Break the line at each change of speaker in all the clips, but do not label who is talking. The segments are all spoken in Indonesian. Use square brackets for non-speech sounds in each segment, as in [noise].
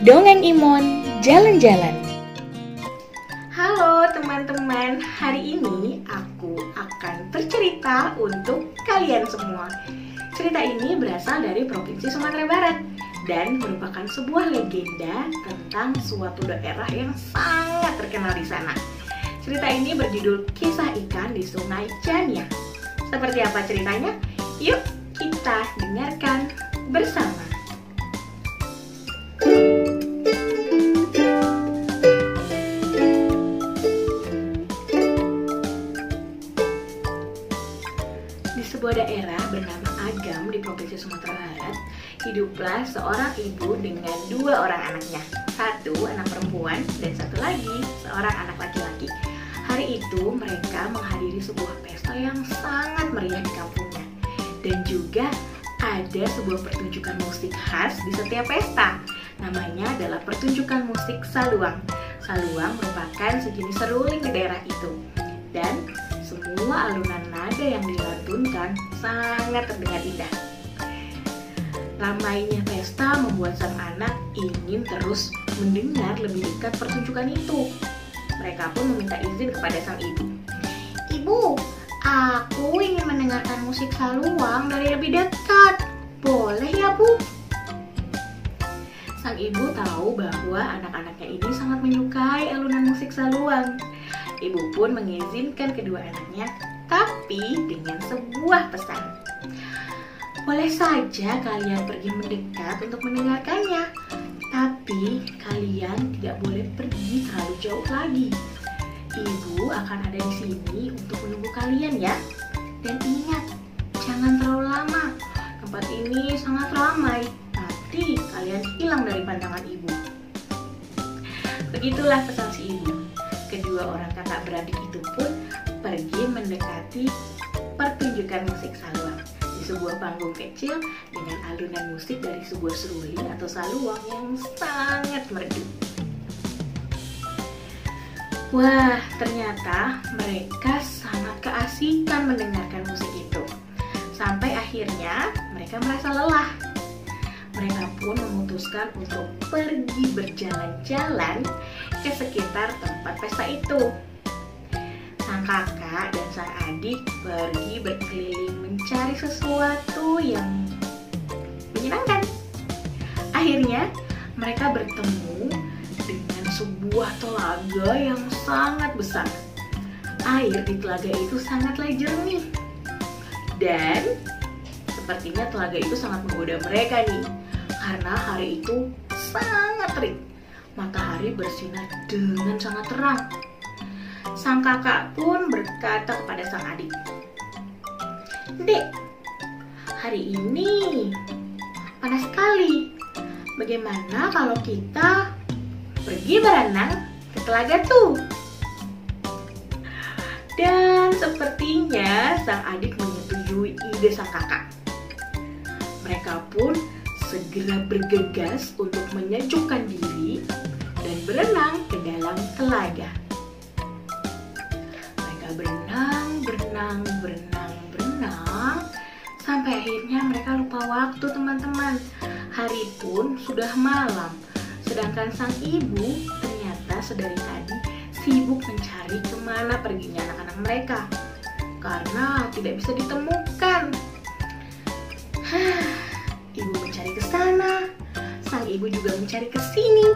Dongeng Imon Jalan-Jalan
Halo teman-teman, hari ini aku akan bercerita untuk kalian semua. Cerita ini berasal dari Provinsi Sumatera Barat dan merupakan sebuah legenda tentang suatu daerah yang sangat terkenal di sana. Cerita ini berjudul Kisah Ikan di Sungai Jania. Seperti apa ceritanya? Yuk kita dengarkan bersama. Di sebuah daerah bernama Agam di Provinsi Sumatera Barat, hiduplah seorang ibu dengan dua orang anaknya. Satu anak perempuan dan satu lagi seorang anak laki-laki. Hari itu mereka menghadiri sebuah pesta yang sangat meriah di kampungnya. Dan juga ada sebuah pertunjukan musik khas di setiap pesta. Namanya adalah pertunjukan musik saluang. Saluang merupakan sejenis seruling di daerah itu. Dan semua alunan nada yang dilantunkan sangat terdengar indah. Ramainya pesta membuat sang anak ingin terus mendengar lebih dekat pertunjukan itu. Mereka pun meminta izin kepada sang ibu. Ibu, aku ingin mendengarkan musik saluang dari lebih dekat. Boleh ya, Bu? Sang ibu tahu bahwa anak-anaknya ini sangat menyukai alunan musik saluang. Ibu pun mengizinkan kedua anaknya, tapi dengan sebuah pesan. Boleh saja kalian pergi mendekat untuk mendengarkannya, tapi kalian tidak boleh pergi terlalu jauh lagi. Ibu akan ada di sini untuk menunggu kalian ya. Dan ingat, jangan terlalu lama. Tempat ini sangat ramai, nanti kalian hilang dari pandangan ibu. Begitulah pesan si ibu. Kedua orang kakak beradik itu pun pergi mendekati pertunjukan musik saluang di sebuah panggung kecil dengan alunan musik dari sebuah seruling atau saluang yang sangat merdu. Wah, ternyata mereka sangat keasikan mendengarkan musik itu. Sampai akhirnya mereka merasa lelah. Mereka pun memutuskan untuk pergi berjalan-jalan ke sekitar tempat pesta itu. Kakak dan sang adik pergi berkeliling mencari sesuatu yang menyenangkan. Akhirnya, mereka bertemu dengan sebuah telaga yang sangat besar. Air di telaga itu sangatlah jernih. Dan sepertinya telaga itu sangat menggoda mereka nih. Karena hari itu sangat terik. Matahari bersinar dengan sangat terang. Sang kakak pun berkata kepada sang adik, Dek, hari ini panas sekali. Bagaimana kalau kita pergi berenang ke telaga tuh? Dan sepertinya sang adik menyetujui ide sang kakak. Mereka pun segera bergegas untuk menyejukkan diri dan berenang ke dalam telaga. Mereka berenang, berenang, berenang, berenang, sampai akhirnya mereka lupa waktu teman-teman. Hari pun sudah malam, sedangkan sang ibu ternyata sedari tadi sibuk mencari ke mana perginya anak-anak mereka karena tidak bisa ditemukan. [sighs] Ibu mencari ke sana, sang ibu juga mencari ke sini.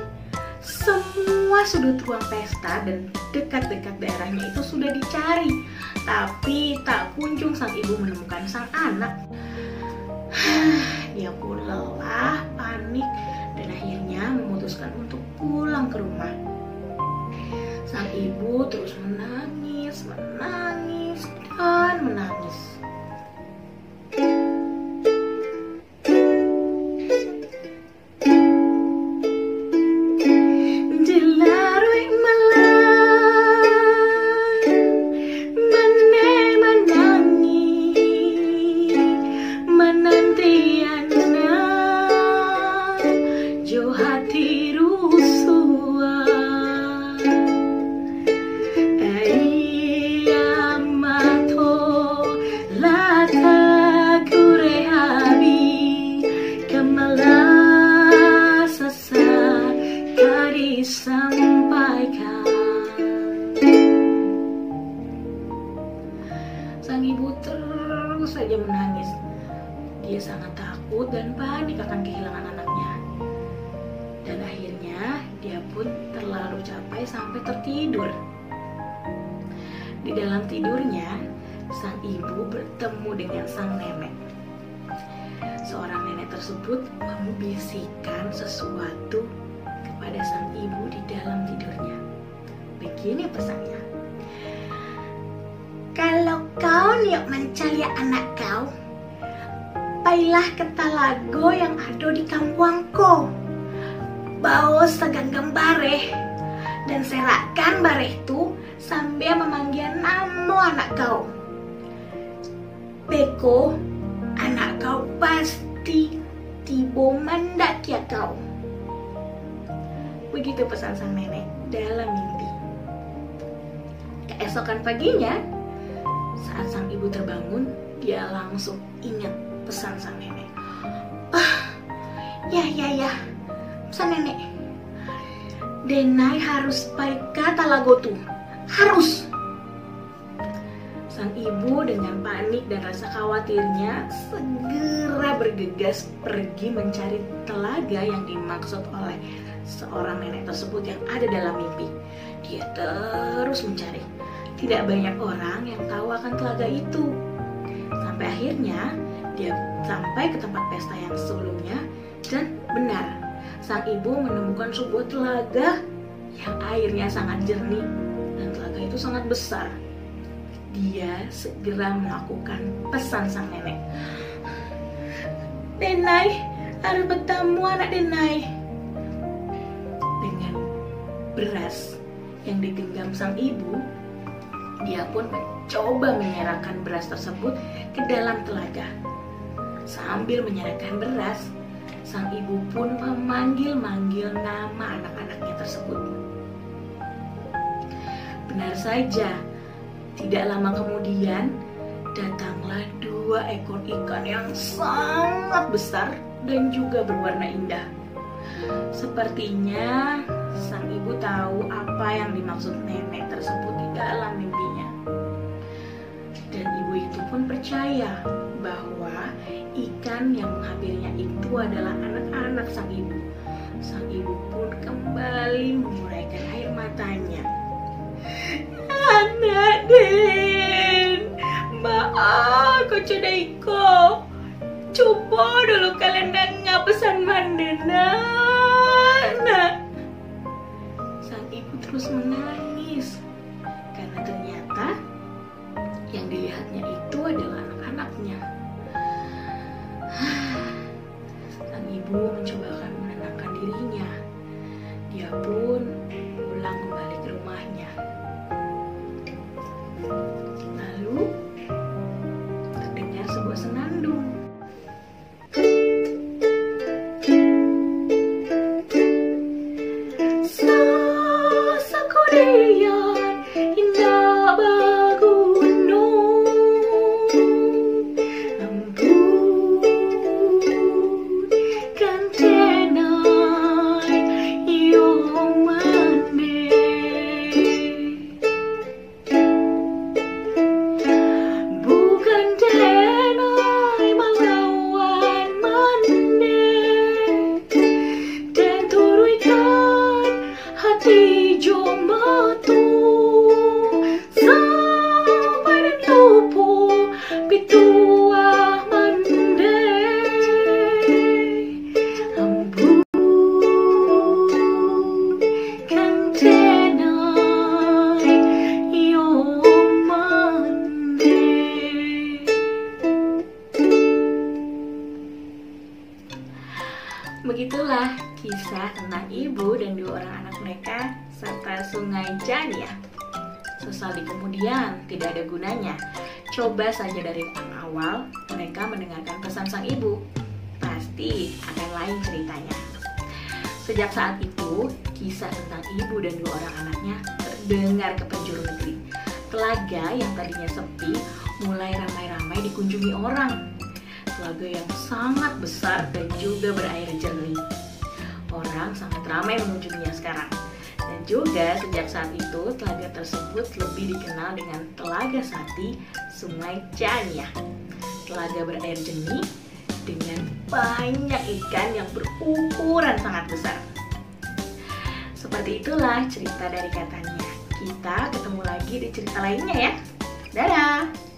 Semua sudut ruang pesta dan dekat-dekat daerahnya itu sudah dicari, tapi tak kunjung sang ibu menemukan sang anak. [sighs] Dia pun lelah, panik, dan akhirnya memutuskan untuk pulang ke rumah. Sang ibu terus menangis, menangis, dan panik akan kehilangan anaknya. Dan akhirnya dia pun terlalu capek sampai tertidur. Di dalam tidurnya, sang ibu bertemu dengan sang nenek. Seorang nenek tersebut membisikkan sesuatu kepada sang ibu di dalam tidurnya. Begini pesannya. Kalau kau niat mencari anak kau, pailah ke talago yang ada di kampungku. Bawa segenggam bareh dan serakkan bareh itu sambil memanggil nama anak kau. Beko, anak kau pasti tiba mendaki kau. Begitu pesan sang nenek dalam mimpi. Keesokan paginya, saat sang ibu terbangun, dia langsung ingat pesan sang nenek. Ah, ya ya ya, pesan nenek. Denai harus baik kata lagotu, harus. Sang ibu dengan panik dan rasa khawatirnya segera bergegas pergi mencari telaga yang dimaksud oleh seorang nenek tersebut yang ada dalam mimpi. Dia terus mencari. Tidak banyak orang yang tahu akan telaga itu. Sampai akhirnya dia sampai ke tempat pesta yang sebelumnya dan benar, sang ibu menemukan sebuah telaga yang airnya sangat jernih dan telaga itu sangat besar. Dia segera melakukan pesan sang nenek. Denai, harus bertemu anak Denai. Dengan beras yang digenggam sang ibu, dia pun mencoba menyerahkan beras tersebut ke dalam telaga. Sambil menyerahkan beras, sang ibu pun memanggil-manggil nama anak-anaknya tersebut. Benar saja, tidak lama kemudian datanglah dua ekor ikan yang sangat besar dan juga berwarna indah. Sepertinya sang ibu tahu apa yang dimaksud nenek tersebut di dalam mimpinya. Itu pun percaya bahwa ikan yang menghampirinya itu adalah anak-anak sang ibu. Sang ibu pun kembali menguraikan air matanya. Anak Den, maaf kau iko. Yang dilihatnya itu adalah anak-anaknya. Sang ibu mencoba akan menenangkan dirinya. Dia pun Begitulah kisah tentang ibu dan dua orang anak mereka serta sungai Jania. Sesal di kemudian tidak ada gunanya. Coba saja dari awal mereka mendengarkan pesan sang ibu. Pasti akan lain ceritanya. Sejak saat itu, kisah tentang ibu dan dua orang anaknya terdengar ke penjuru negeri. Telaga yang tadinya sepi mulai ramai-ramai dikunjungi orang telaga yang sangat besar dan juga berair jernih. Orang sangat ramai mengunjunginya sekarang. Dan juga sejak saat itu telaga tersebut lebih dikenal dengan Telaga Sati Sungai Chania. Telaga berair jernih dengan banyak ikan yang berukuran sangat besar. Seperti itulah cerita dari katanya. Kita ketemu lagi di cerita lainnya ya. Dadah!